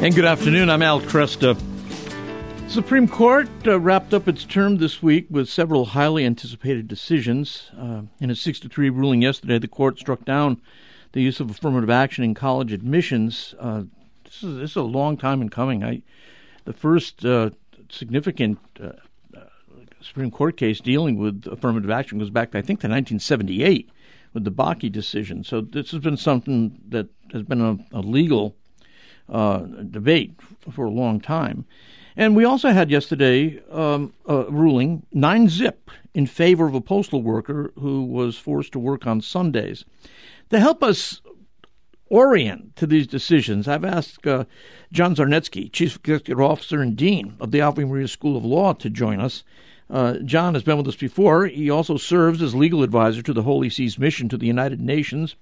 And good afternoon. I'm Al Kresta. Supreme Court uh, wrapped up its term this week with several highly anticipated decisions. Uh, in a 6 to 3 ruling yesterday, the court struck down the use of affirmative action in college admissions. Uh, this, is, this is a long time in coming. I, the first uh, significant uh, uh, Supreme Court case dealing with affirmative action goes back, I think, to 1978 with the Bakke decision. So this has been something that has been a, a legal uh, debate for a long time. And we also had yesterday um, a ruling, 9 zip, in favor of a postal worker who was forced to work on Sundays. To help us orient to these decisions, I've asked uh, John Czarnetzky, Chief Executive Officer and Dean of the Ave Maria School of Law, to join us. Uh, John has been with us before. He also serves as legal advisor to the Holy See's mission to the United Nations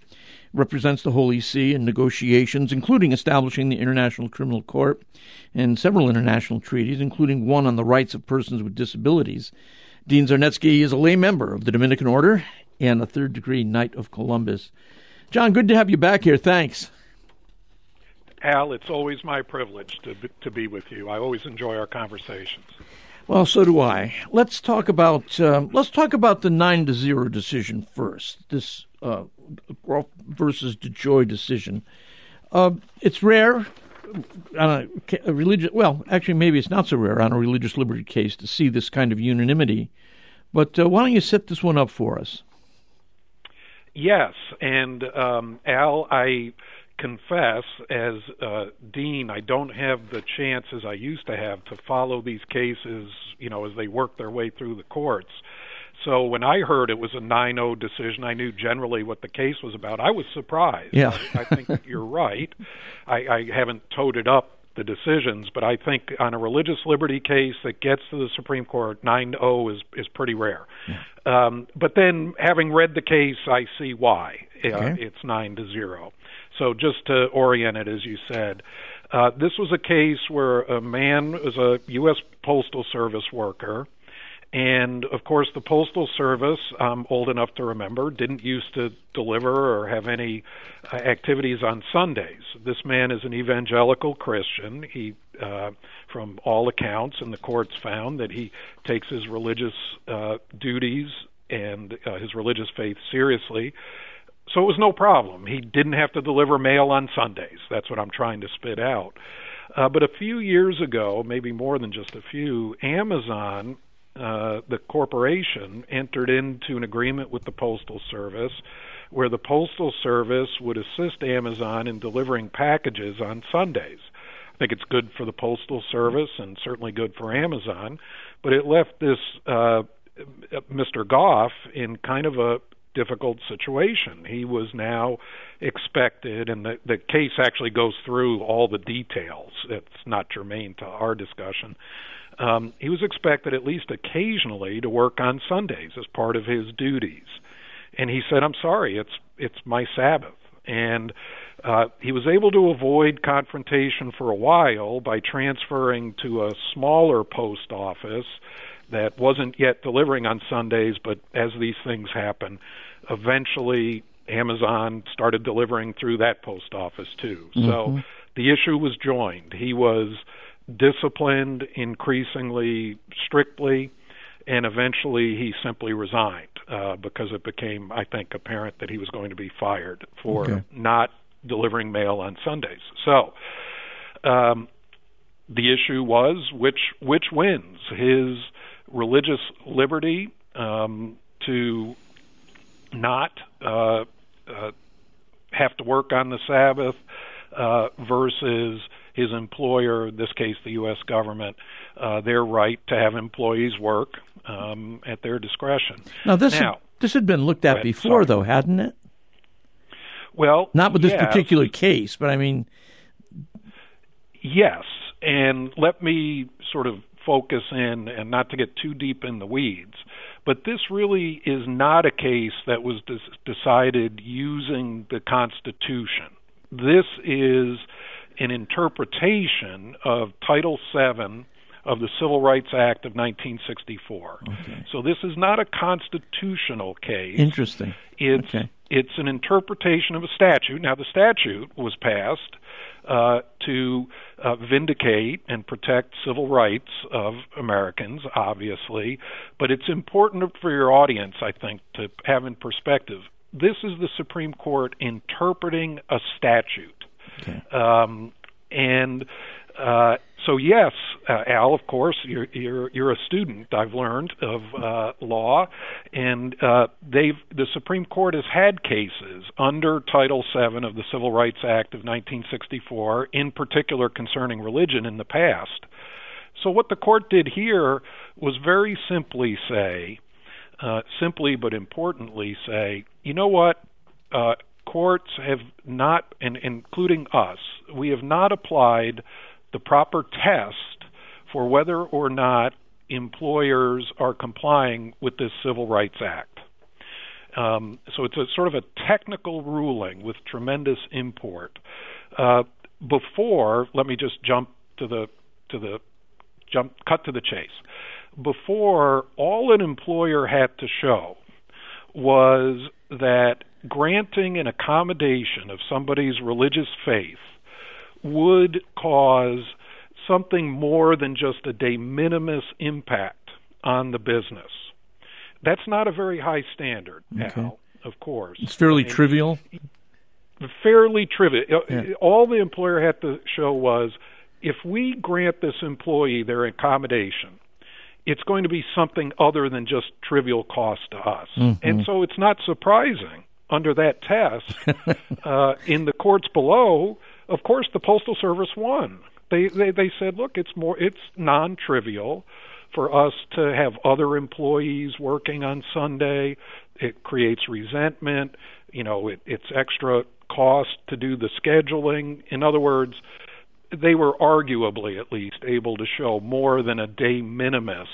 represents the Holy See in negotiations, including establishing the International Criminal Court and several international treaties, including one on the rights of persons with disabilities. Dean Czarnetzky is a lay member of the Dominican Order and a third degree Knight of Columbus. John, good to have you back here. Thanks. Al, it's always my privilege to to be with you. I always enjoy our conversations. Well, so do I. Let's talk about uh, let's talk about the nine to zero decision first. This uh, Groff versus DeJoy decision. Uh, it's rare on a, a religious. Well, actually, maybe it's not so rare on a religious liberty case to see this kind of unanimity. But uh, why don't you set this one up for us? Yes, and um, Al, I confess, as uh, dean, I don't have the chance as I used to have to follow these cases, you know, as they work their way through the courts. So when I heard it was a 9-0 decision, I knew generally what the case was about. I was surprised. Yeah. I, I think you're right. I, I haven't toted up the decisions, but I think on a religious liberty case that gets to the Supreme Court, 9-0 is is pretty rare. Yeah. Um, but then, having read the case, I see why uh, it's nine to zero. So just to orient it, as you said, uh, this was a case where a man was a U.S. Postal Service worker and of course, the Postal Service, I'm old enough to remember, didn't used to deliver or have any uh, activities on Sundays. This man is an evangelical Christian. He, uh, from all accounts, and the courts found that he takes his religious uh, duties and uh, his religious faith seriously. So it was no problem. He didn't have to deliver mail on Sundays. That's what I'm trying to spit out. Uh, but a few years ago, maybe more than just a few, Amazon uh, the corporation entered into an agreement with the Postal Service where the Postal Service would assist Amazon in delivering packages on Sundays. I think it's good for the Postal Service and certainly good for Amazon, but it left this uh, Mr. Groff in kind of a difficult situation. He was now expected, and the, the case actually goes through all the details. It's not germane to our discussion um, he was expected at least occasionally to work on Sundays as part of his duties. And he said, "I'm sorry, it's it's my Sabbath." And uh, he was able to avoid confrontation for a while by transferring to a smaller post office that wasn't yet delivering on Sundays, but as these things happen, eventually Amazon started delivering through that post office too. Mm-hmm. So the issue was joined. He was disciplined increasingly strictly, and eventually he simply resigned uh, because it became, I think, apparent that he was going to be fired for okay. not delivering mail on Sundays. So. Um, the issue was which which wins his religious liberty um, to not uh, uh, have to work on the Sabbath uh, versus his employer, in this case the U.S. government, uh, their right to have employees work um, at their discretion. Now this now, had, this had been looked at ahead, before, sorry. though, hadn't it? Well, not with this yes. particular case, but I mean, yes. And let me sort of focus in, and not to get too deep in the weeds, but this really is not a case that was des- decided using the Constitution. This is an interpretation of Title VII of the Civil Rights Act of 1964. Okay. So this is not a constitutional case. Interesting. It's okay. it's an interpretation of a statute. Now the statute was passed uh, to uh, vindicate and protect civil rights of Americans, obviously, but it's important for your audience, I think, to have in perspective. This is the Supreme Court interpreting a statute. Okay. Um, and uh, so yes, uh, Al, of course, you're you're you're a student. I've learned of uh, law, and uh, they've the Supreme Court has had cases under Title VII of the Civil Rights Act of 1964, in particular concerning religion, in the past. So what the court did here was very simply say, uh, simply but importantly say, you know what, uh, courts have not, and including us, we have not applied the proper test for whether or not employers are complying with this Civil Rights Act. Um, so it's a sort of a technical ruling with tremendous import. Uh, before, let me just jump to the to the jump cut to the chase. Before, all an employer had to show was that granting an accommodation of somebody's religious faith would cause something more than just a de minimis impact on the business. That's not a very high standard, okay. Al, of course. It's fairly trivial. Fairly trivial. Uh, yeah. All the employer had to show was if we grant this employee their accommodation, it's going to be something other than just trivial cost to us. Mm-hmm. And so it's not surprising under that test uh, in the courts below of course, the Postal Service won. They they they said, look, it's more it's non-trivial for us to have other employees working on Sunday. It creates resentment. You know, it, it's extra cost to do the scheduling. In other words, they were arguably, at least, able to show more than a de minimis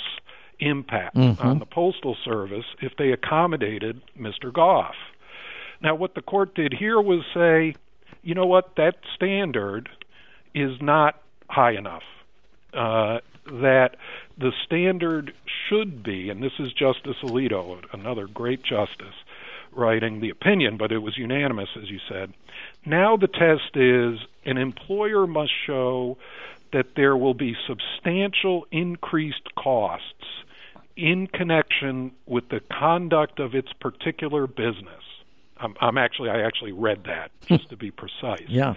impact mm-hmm. on the Postal Service if they accommodated Mr. Groff. Now, what the court did here was say, you know what, that standard is not high enough. Uh, that the standard should be, and this is Justice Alito, another great justice, writing the opinion, but it was unanimous, as you said. Now the test is an employer must show that there will be substantial increased costs in connection with the conduct of its particular business. I'm, I'm actually I actually read that just to be precise. Yeah.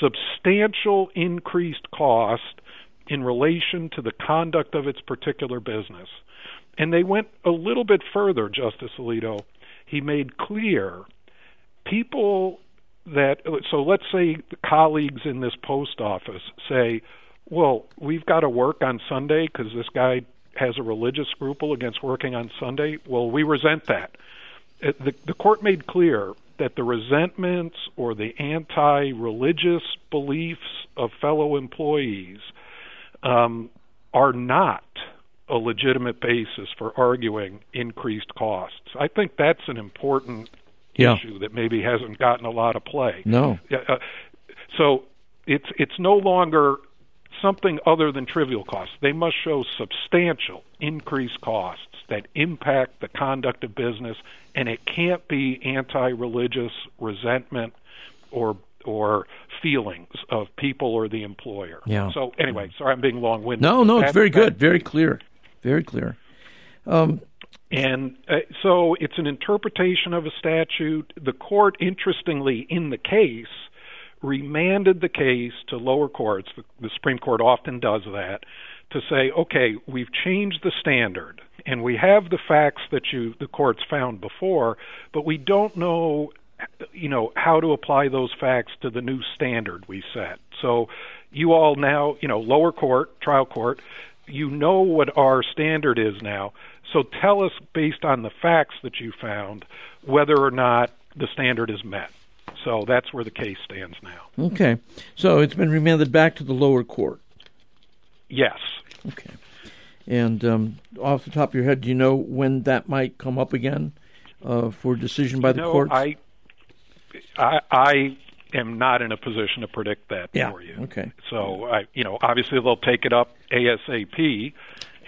Substantial increased cost in relation to the conduct of its particular business. And they went a little bit further, Justice Alito. He made clear people that so let's say colleagues in this post office say, "Well, we've got to work on Sunday because this guy has a religious scruple against working on Sunday." Well, we resent that the, the court made clear that the resentments or the anti religious beliefs of fellow employees um, are not a legitimate basis for arguing increased costs. I think that's an important yeah. issue that maybe hasn't gotten a lot of play. No. Uh, so it's it's no longer something other than trivial costs. They must show substantial increased costs that impact the conduct of business, and it can't be anti-religious resentment or or feelings of people or the employer. Yeah. So anyway, sorry I'm being long-winded. No, no, it's very good, very clear, very clear. Um, and uh, so it's an interpretation of a statute. The court, interestingly, in the case, remanded the case to lower courts. The, Supreme Court often does that to say, okay, we've changed the standard and we have the facts that you the courts found before, but we don't know you know how to apply those facts to the new standard we set. So you all now, you know, lower court, trial court, you know what our standard is now. So tell us based on the facts that you found whether or not the standard is met. So that's where the case stands now. Okay. So it's been remanded back to the lower court. Yes. Okay. And um, off the top of your head, do you know when that might come up again uh, for decision by the no, court? I, I, I am not in a position to predict that yeah. for you. Okay. So I, you know, obviously they'll take it up ASAP,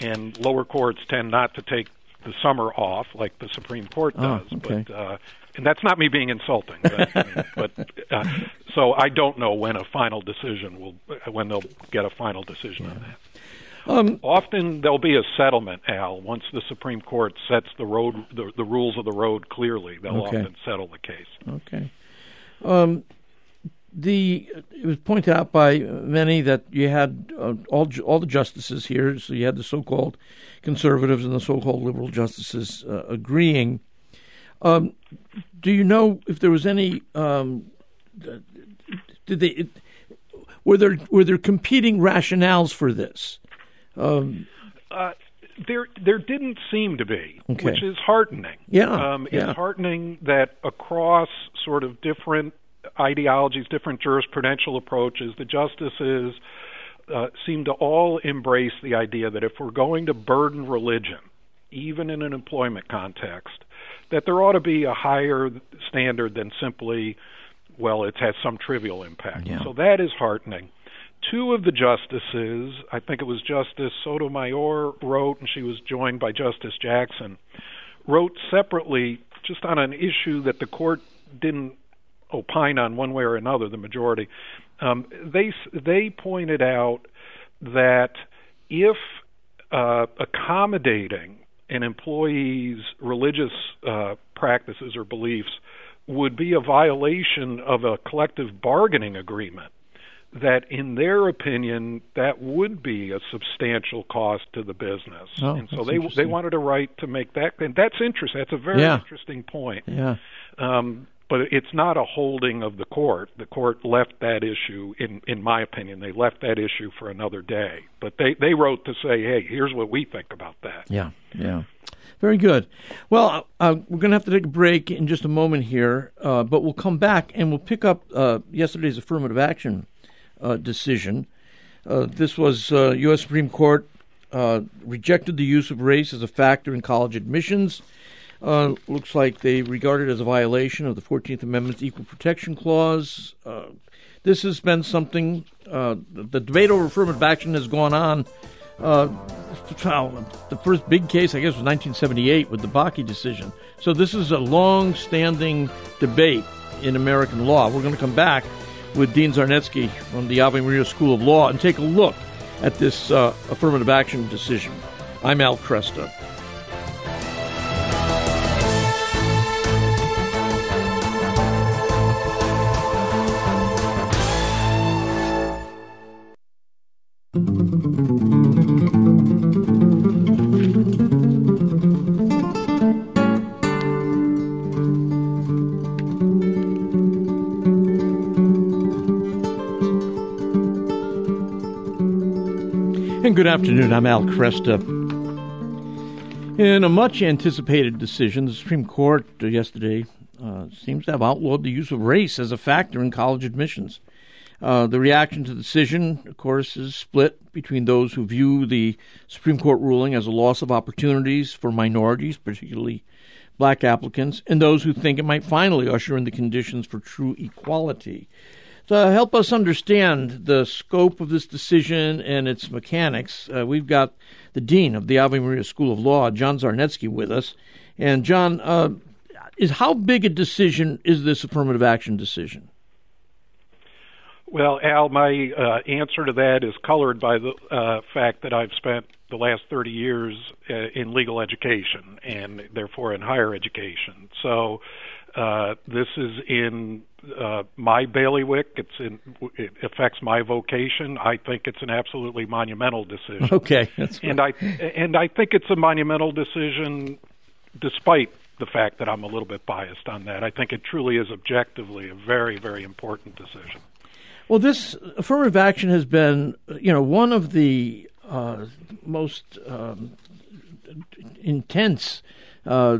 and lower courts tend not to take the summer off like the Supreme Court ah, does. Oh, okay. But uh, and that's not me being insulting, but, but uh, so I don't know when a final decision will when they'll get a final decision yeah. on that. Um, Often there'll be a settlement, Al. Once the Supreme Court sets the road, the, the rules of the road clearly, they'll okay. often settle the case. Okay. Um, the it was pointed out by many that you had uh, all all the justices here, so you had the so-called conservatives and the so-called liberal justices uh, agreeing. Um, do you know if there was any? Um, did they? Were there were there competing rationales for this? Um, uh, there, there didn't seem to be, okay. which is heartening. Yeah, um, yeah. It's heartening that across sort of different ideologies, different jurisprudential approaches, the justices uh, seem to all embrace the idea that if we're going to burden religion, even in an employment context, that there ought to be a higher standard than simply, well, it has some trivial impact. Yeah. So that is heartening two of the justices, I think it was Justice Sotomayor, wrote, and she was joined by Justice Jackson, wrote separately just on an issue that the court didn't opine on one way or another. The majority, um, they they pointed out that if uh, accommodating an employee's religious uh, practices or beliefs would be a violation of a collective bargaining agreement that in their opinion that would be a substantial cost to the business. Oh, and so they they wanted a right to make that and that's interesting that's a very yeah. interesting point. Yeah. Um but it's not a holding of the court the court left that issue in in my opinion they left that issue for another day but they they wrote to say hey here's what we think about that yeah yeah very good. Well, uh, we're going to have to take a break in just a moment here, uh, but we'll come back and we'll pick up uh, yesterday's affirmative action uh, decision. Uh, this was U.S. Uh, Supreme Court rejected the use of race as a factor in college admissions. Looks like they regard it as a violation of the 14th Amendment's Equal Protection Clause. this has been something, the debate over affirmative action has gone on uh, the first big case, I guess, was 1978 with the Bakke decision. So this is a long-standing debate in American law. We're going to come back with Dean Czarnetzky from the Ave Maria School of Law and take a look at this uh, affirmative action decision. I'm Al Kresta. good afternoon. I'm Al Kresta. In a much anticipated decision, the Supreme Court yesterday uh, seems to have outlawed the use of race as a factor in college admissions. Uh, the reaction to the decision, of course, is split between those who view the Supreme Court ruling as a loss of opportunities for minorities, particularly black applicants, and those who think it might finally usher in the conditions for true equality. To help us understand the scope of this decision and its mechanics, uh, we've got the Dean of the Ave Maria School of Law, John Czarnetzky, with us. And, John, uh, is how big a decision is this affirmative action decision? Well, Al, my uh, answer to that is colored by the uh, fact that I've spent the last 30 years uh, in legal education and therefore in higher education. So uh, this is in uh, my bailiwick. It's in it affects my vocation. I think it's an absolutely monumental decision. Okay, and I and I think it's a monumental decision, despite the fact that I'm a little bit biased on that. I think it truly is objectively a very very important decision. Well, this affirmative action has been, you know, one of the uh, most um, intense uh,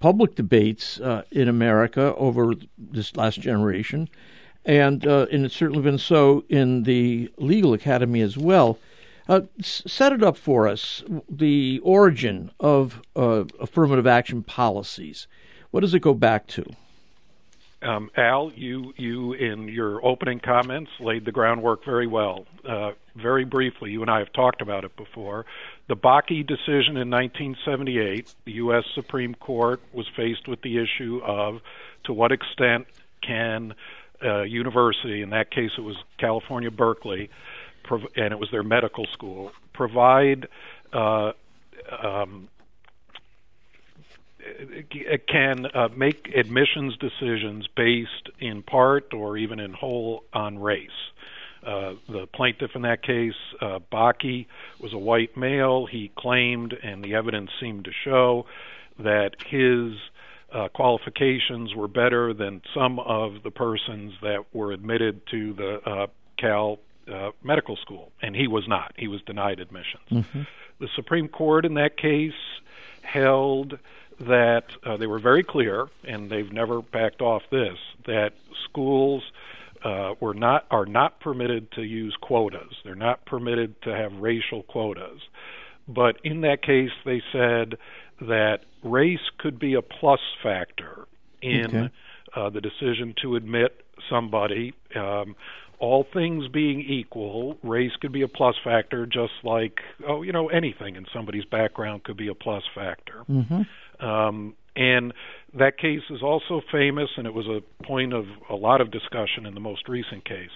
public debates uh, in America over this last generation, and uh, and it's certainly been so in the legal academy as well. Uh, set it up for us the origin of uh, affirmative action policies. What does it go back to? Um, Al, you you in your opening comments laid the groundwork very well. Uh, very briefly, you and I have talked about it before. The Bakke decision in 1978, the U.S. Supreme Court was faced with the issue of to what extent can a university, in that case it was California Berkeley, prov- and it was their medical school, provide uh, um, can uh, make admissions decisions based in part or even in whole on race. Uh, the plaintiff in that case, uh, Bakke, was a white male. He claimed, and the evidence seemed to show, that his uh, qualifications were better than some of the persons that were admitted to the uh, Cal uh, Medical School, and he was not. He was denied admissions. Mm-hmm. The Supreme Court in that case held that uh, they were very clear, and they've never backed off this, that schools uh, were not are not permitted to use quotas. They're not permitted to have racial quotas. But in that case, they said that race could be a plus factor in okay. uh, the decision to admit somebody. Um, all things being equal, race could be a plus factor, just like oh, you know, anything in somebody's background could be a plus factor. Mm-hmm. Um, and that case is also famous, and it was a point of a lot of discussion in the most recent case,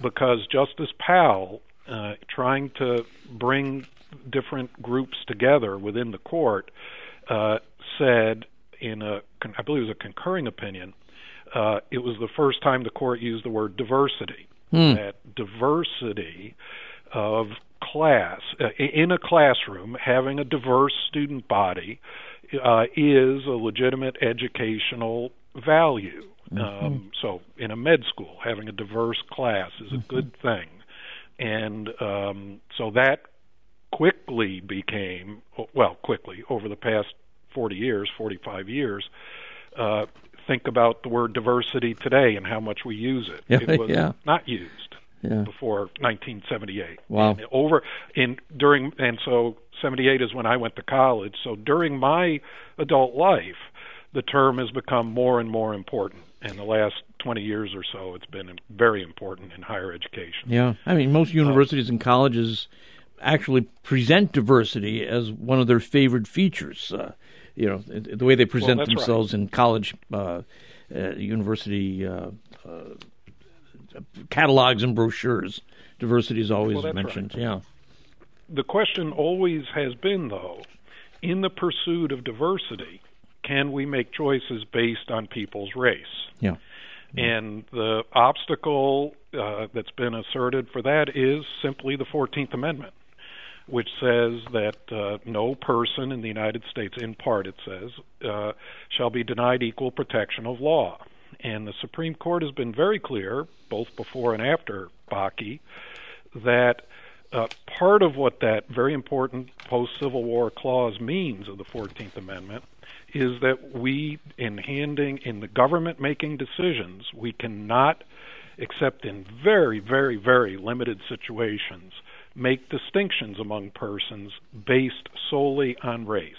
because Justice Powell, uh, trying to bring different groups together within the court, uh, said in a, I believe it was a concurring opinion, uh, it was the first time the court used the word diversity. Hmm. That diversity of class uh, in a classroom, having a diverse student body uh, is a legitimate educational value. Mm-hmm. Um, so, in a med school, having a diverse class is a mm-hmm. good thing, and um, so that quickly became well, quickly over the past 40 years, 45 years. Uh, think about the word diversity today and how much we use it. Yeah, it was yeah. not used yeah. before 1978. Wow. And over in during and so 78 is when I went to college. So during my adult life, the term has become more and more important. In the last 20 years or so, it's been very important in higher education. Yeah, I mean, most universities and colleges actually present diversity as one of their favored features. Uh, you know, the way they present well, themselves right. in college, uh, uh, university uh, uh, catalogs and brochures. Diversity is always well, mentioned. Right. Yeah the question always has been, though, in the pursuit of diversity, can we make choices based on people's race? Yeah. And the obstacle uh, that's been asserted for that is simply the 14th Amendment, which says that uh, no person in the United States, in part it says, uh, shall be denied equal protection of law. And the Supreme Court has been very clear, both before and after Bakke, that uh, part of what that very important post Civil War clause means of the 14th Amendment is that we, in handing, in the government making decisions, we cannot, except in very, very, very limited situations, make distinctions among persons based solely on race.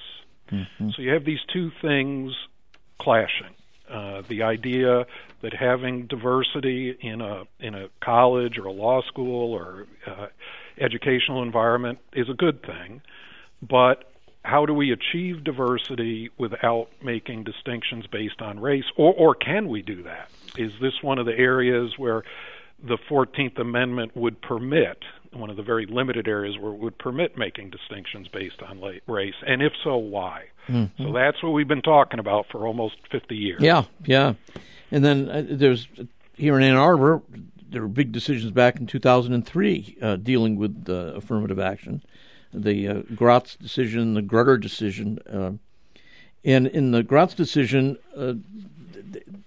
Mm-hmm. So you have these two things clashing. Uh, the idea that having diversity in a in a college or a law school or uh, educational environment is a good thing, but how do we achieve diversity without making distinctions based on race, or, or can we do that? Is this one of the areas where the 14th Amendment would permit, one of the very limited areas where it would permit making distinctions based on race? And if so, why? Mm-hmm. So that's what we've been talking about for almost 50 years. Yeah, yeah. And then uh, there's here in Ann Arbor, there were big decisions back in 2003 uh, dealing with uh, affirmative action. The uh, Gratz decision, the Grutter decision. Uh, and in the Gratz decision, uh,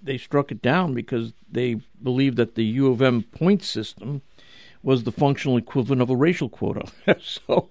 they struck it down because they believed that the U of M point system was the functional equivalent of a racial quota. so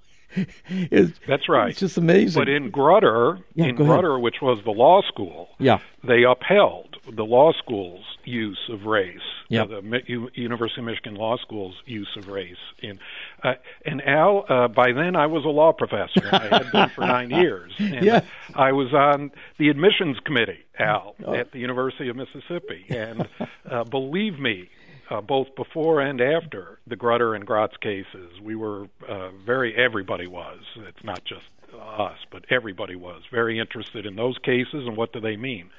that's right. It's just amazing. But in Grutter, yeah, in Grutter, ahead. which was the law school, yeah. they upheld the law school's use of race, yep. the U- University of Michigan Law School's use of race. In, uh, and Al, uh, by then I was a law professor. I had been for nine years. And yeah. I was on the admissions committee, Al, oh. at the University of Mississippi. And uh, believe me, uh, both before and after the Grutter and Gratz cases, we were uh, very, everybody was. It's not just us, but everybody was very interested in those cases and what do they mean.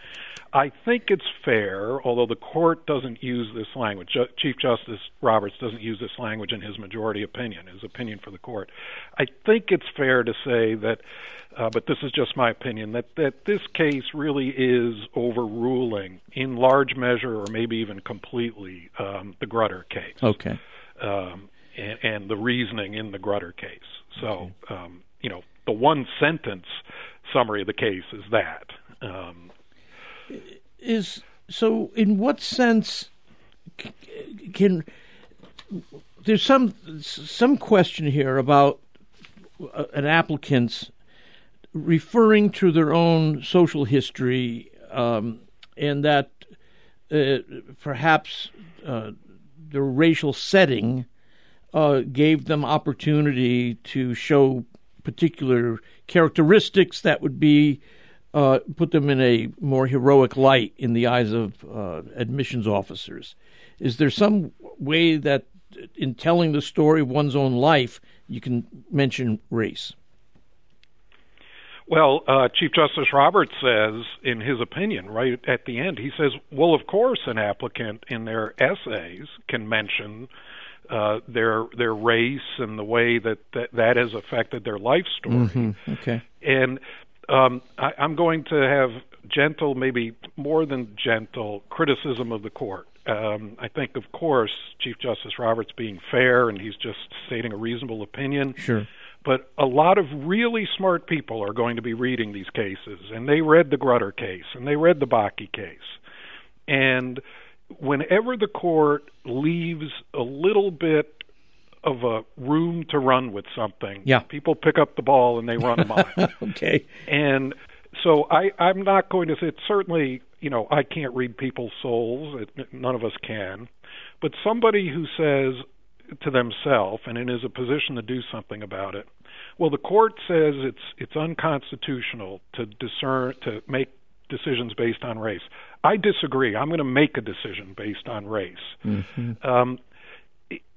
I think it's fair, although the court doesn't use this language. Ju- Chief Justice Roberts doesn't use this language in his majority opinion, his opinion for the court. I think it's fair to say that, uh, but this is just my opinion, that, that this case really is overruling, in large measure or maybe even completely, um, the Grutter case. Okay. Um, and, and the reasoning in the Grutter case. So, okay. um, you know, the one sentence summary of the case is that. Um, is so. In what sense can there's some some question here about uh, an applicant's referring to their own social history um, and that uh, perhaps uh, the racial setting uh, gave them opportunity to show particular characteristics that would be uh, put them in a more heroic light in the eyes of uh, admissions officers. Is there some way that, in telling the story of one's own life, you can mention race? Well, uh, Chief Justice Roberts says, in his opinion, right at the end, he says, well, of course, an applicant in their essays can mention uh, their their race and the way that that, that has affected their life story. Mm-hmm. Okay. And um, I, I'm going to have gentle, maybe more than gentle, criticism of the court. Um, I think, of course, Chief Justice Roberts being fair and he's just stating a reasonable opinion. Sure. But a lot of really smart people are going to be reading these cases, and they read the Grutter case and they read the Bakke case, and whenever the court leaves little bit of a room to run with something, yeah. people pick up the ball and they run a mile. okay. And so I, I'm not going to say it's certainly, you know, I can't read people's souls. It, none of us can. But somebody who says to themselves and is a position to do something about it, well, the court says it's it's unconstitutional to discern to make decisions based on race. I disagree. I'm going to make a decision based on race. Mm-hmm. Um,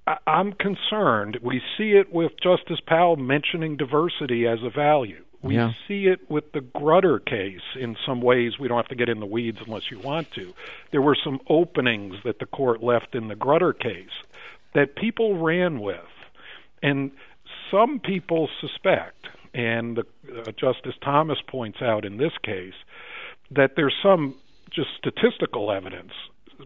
I, I'm concerned. We see it with Justice Powell mentioning diversity as a value. We yeah. see it with the Grutter case in some ways. We don't have to get in the weeds unless you want to. There were some openings that the court left in the Grutter case that people ran with. And some people suspect, and the, uh, Justice Thomas points out in this case, that there's some just statistical evidence.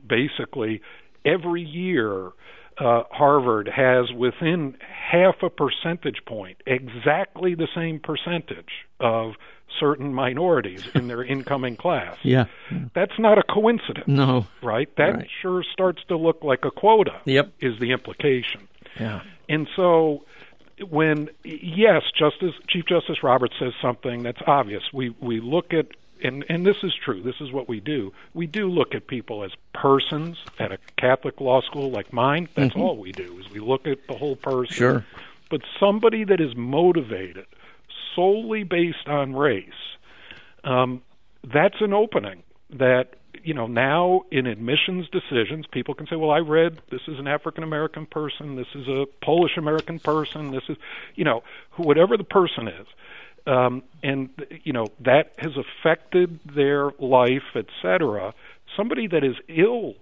Basically, every year, uh, Harvard has within half a percentage point exactly the same percentage of certain minorities in their incoming class. Yeah. That's not a coincidence. No. Right? That right. sure starts to look like a quota. Yep. Is the implication. Yeah. And so when yes, Justice Chief Justice Roberts says something that's obvious. We we look at and and this is true. This is what we do. We do look at people as persons at a Catholic law school like mine. That's mm-hmm. all we do is we look at the whole person. Sure. But somebody that is motivated solely based on race, um, that's an opening that you know now in admissions decisions people can say well i read this is an african american person this is a polish american person this is you know whatever the person is um, and you know that has affected their life, etc. Somebody that is ill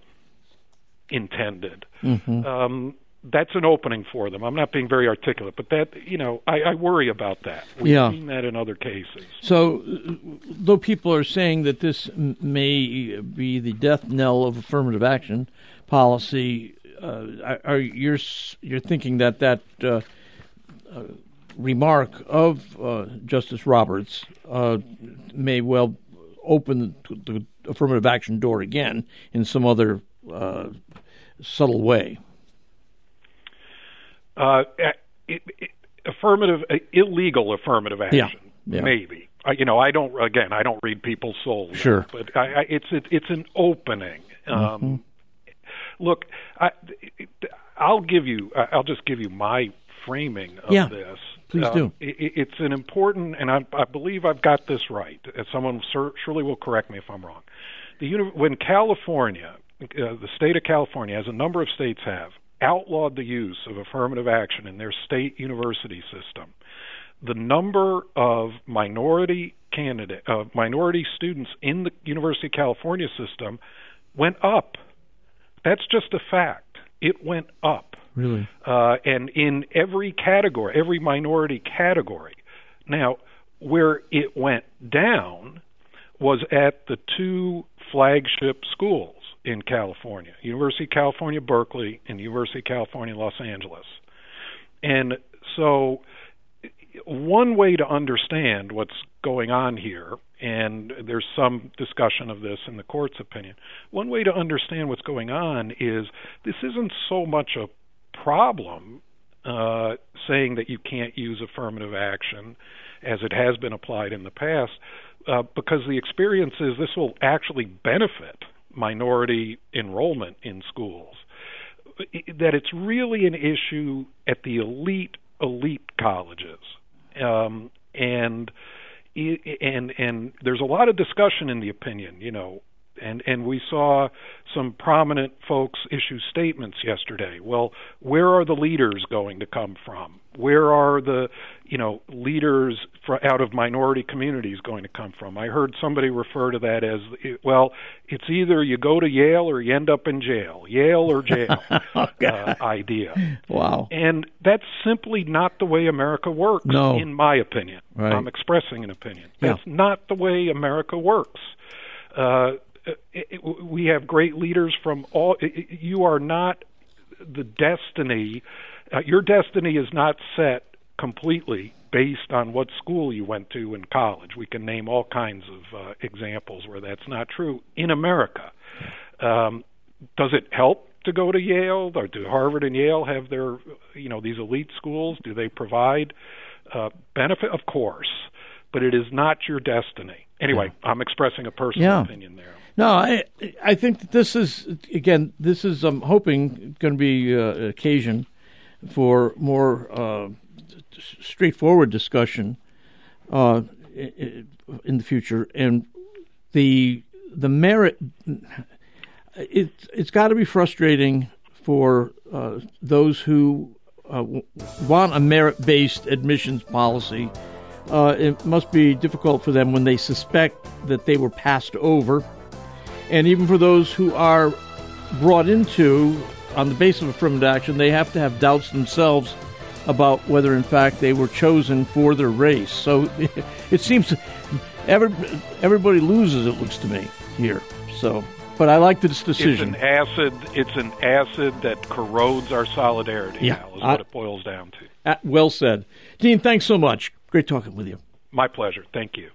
intended, mm-hmm. um, that's an opening for them. I'm not being very articulate, but that you know I, I worry about that. We've yeah. seen that in other cases. So, though people are saying that this may be the death knell of affirmative action policy, uh, are you're you're thinking that that uh, uh, remark of uh, Justice Roberts uh, may well open the, affirmative action door again in some other uh, subtle way. Uh, it, it, affirmative, uh, illegal affirmative action, yeah. Yeah. maybe. you know, I don't. Again, I don't read people's souls. Sure, but I, I, it's it, it's an opening. Um, mm-hmm. Look, I, I'll give you. I'll just give you my framing of yeah, this. Please uh, do. It, it's an important, and I, I believe I've got this right. Someone sur- surely will correct me if I'm wrong. The when California, uh, the state of California, as a number of states have, outlawed the use of affirmative action in their state university system, the number of minority candidate, uh, minority students in the University of California system went up. That's just a fact. It went up. Really? Uh, and in every category, every minority category. Now, where it went down was at the two flagship schools in California University of California, Berkeley, and University of California, Los Angeles. And so, one way to understand what's going on here, and there's some discussion of this in the court's opinion, one way to understand what's going on is this isn't so much a problem uh, saying that you can't use affirmative action as it has been applied in the past, uh, because the experience is this will actually benefit minority enrollment in schools. That it's really an issue at the elite elite colleges, um, and and and there's a lot of discussion in the opinion. You know, and and we saw some prominent folks issue statements yesterday. Well, where are the leaders going to come from? Where are the you know leaders for, out of minority communities going to come from? I heard somebody refer to that as well. It's either you go to Yale or you end up in jail. Yale or jail okay. uh, idea. Wow. And that's simply not the way America works. No. in my opinion. Right. I'm expressing an opinion. Yeah. That's not the way America works. Uh, it, we have great leaders from all. It, you are not the destiny. Uh, your destiny is not set completely based on what school you went to in college. We can name all kinds of uh, examples where that's not true in America. Um, does it help to go to Yale or do Harvard and Yale have their you know these elite schools? Do they provide uh, benefit? Of course, but it is not your destiny. Anyway, I'm expressing a personal yeah. opinion there. No, I I think that this is again this is I'm hoping going to be uh, occasion for more uh, straightforward discussion uh, in the future and the the merit it it's got to be frustrating for uh, those who uh, want a merit based admissions policy. Uh, it must be difficult for them when they suspect that they were passed over and even for those who are brought into on the basis of affirmative action, they have to have doubts themselves about whether, in fact, they were chosen for their race. So it seems every, everybody loses. It looks to me here. So, but I like this decision. It's an acid. It's an acid that corrodes our solidarity. Yeah, Al, is I, what it boils down to. Uh, well said, Dean. Thanks so much. Great talking with you. My pleasure. Thank you.